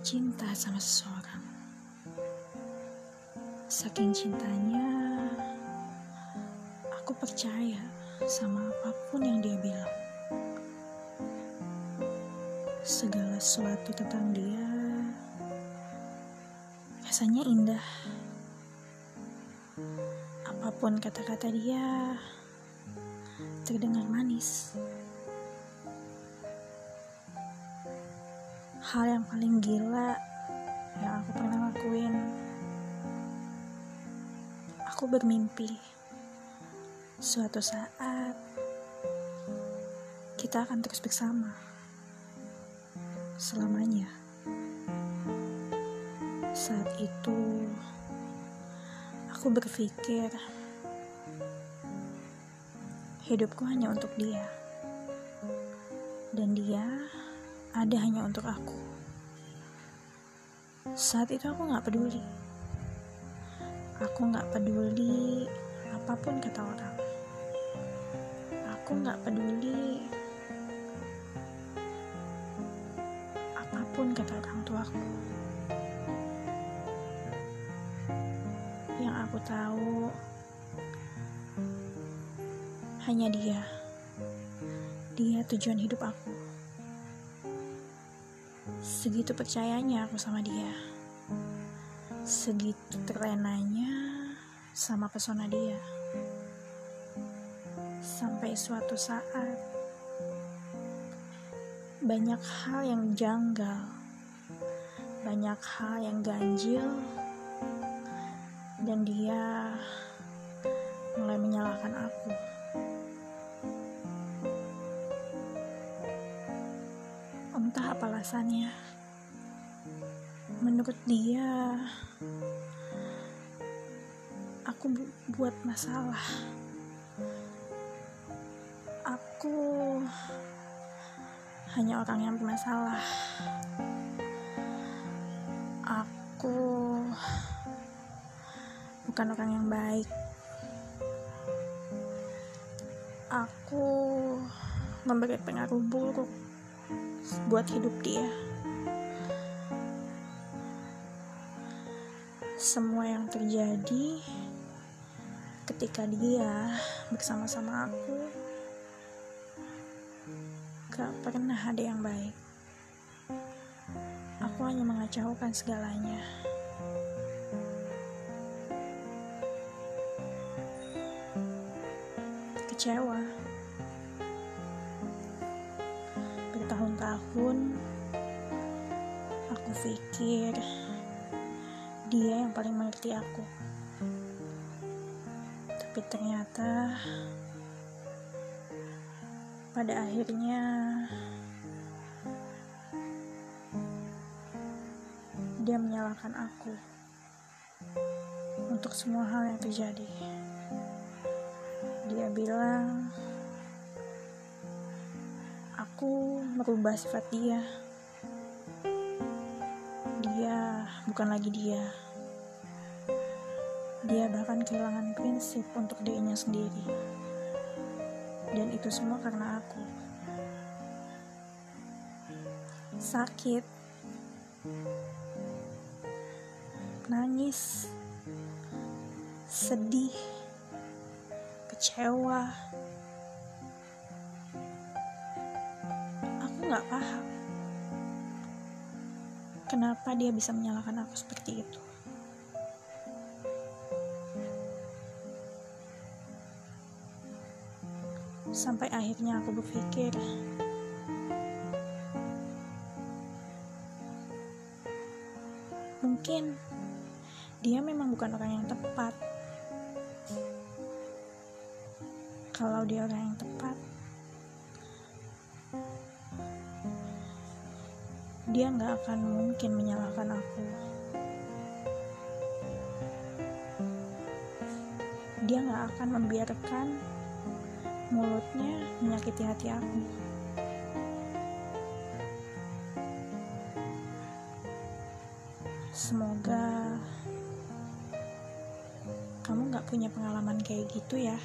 cinta sama seseorang. Saking cintanya, aku percaya sama apa pun yang dia bilang. Segala sesuatu tentang dia rasanya indah. Apa pun kata-kata dia terdengar manis. Hal yang paling gila yang aku pernah lakuin. Aku bermimpi suatu saat kita akan terus bersama selamanya. Saat itu aku berpikir hidupku hanya untuk dia. Dan dia ada hanya untuk aku. Saat itu aku gak peduli. Aku gak peduli apa pun kata orang. Aku gak peduli apa pun kata orang tuaku. Yang aku tahu hanya dia. Dia tujuan hidup aku segitu percayanya aku sama dia. Segitu terenanya sama pesona dia. Sampai suatu saat banyak hal yang janggal banyak hal yang ganjil dan dia mulai menyalahkan aku entah apa alasannya. Menurut dia aku bu buat masalah. Aku hanya orang yang bermasalah. Aku bukan orang yang baik. Aku memberi pengaruh buruk buat hidup dia. Semua yang terjadi ketika dia bersama-sama aku gak pernah ada yang baik. Aku hanya mengacaukan segalanya. Kecewa. Bertahun-tahun aku pikir dia yang paling mengerti aku. Tapi ternyata pada akhirnya dia menyalahkan aku untuk semua hal yang terjadi. Dia bilang aku merubah sifat dia. Dia bukan lagi dia. Dia bahkan kehilangan prinsip untuk dirinya sendiri. Dan itu semua karena aku. Sakit. Nangis. Sedih. Kecewa nggak paham kenapa dia bisa menyalahkan aku seperti itu. Sampai akhirnya aku berpikir, mungkin dia memang bukan orang yang tepat. Kalau dia orang yang tepat, dia nggak akan mungkin menyalahkan aku. Dia nggak akan membiarkan mulutnya menyakiti hati aku. Semoga kamu nggak punya pengalaman kayak gitu ya.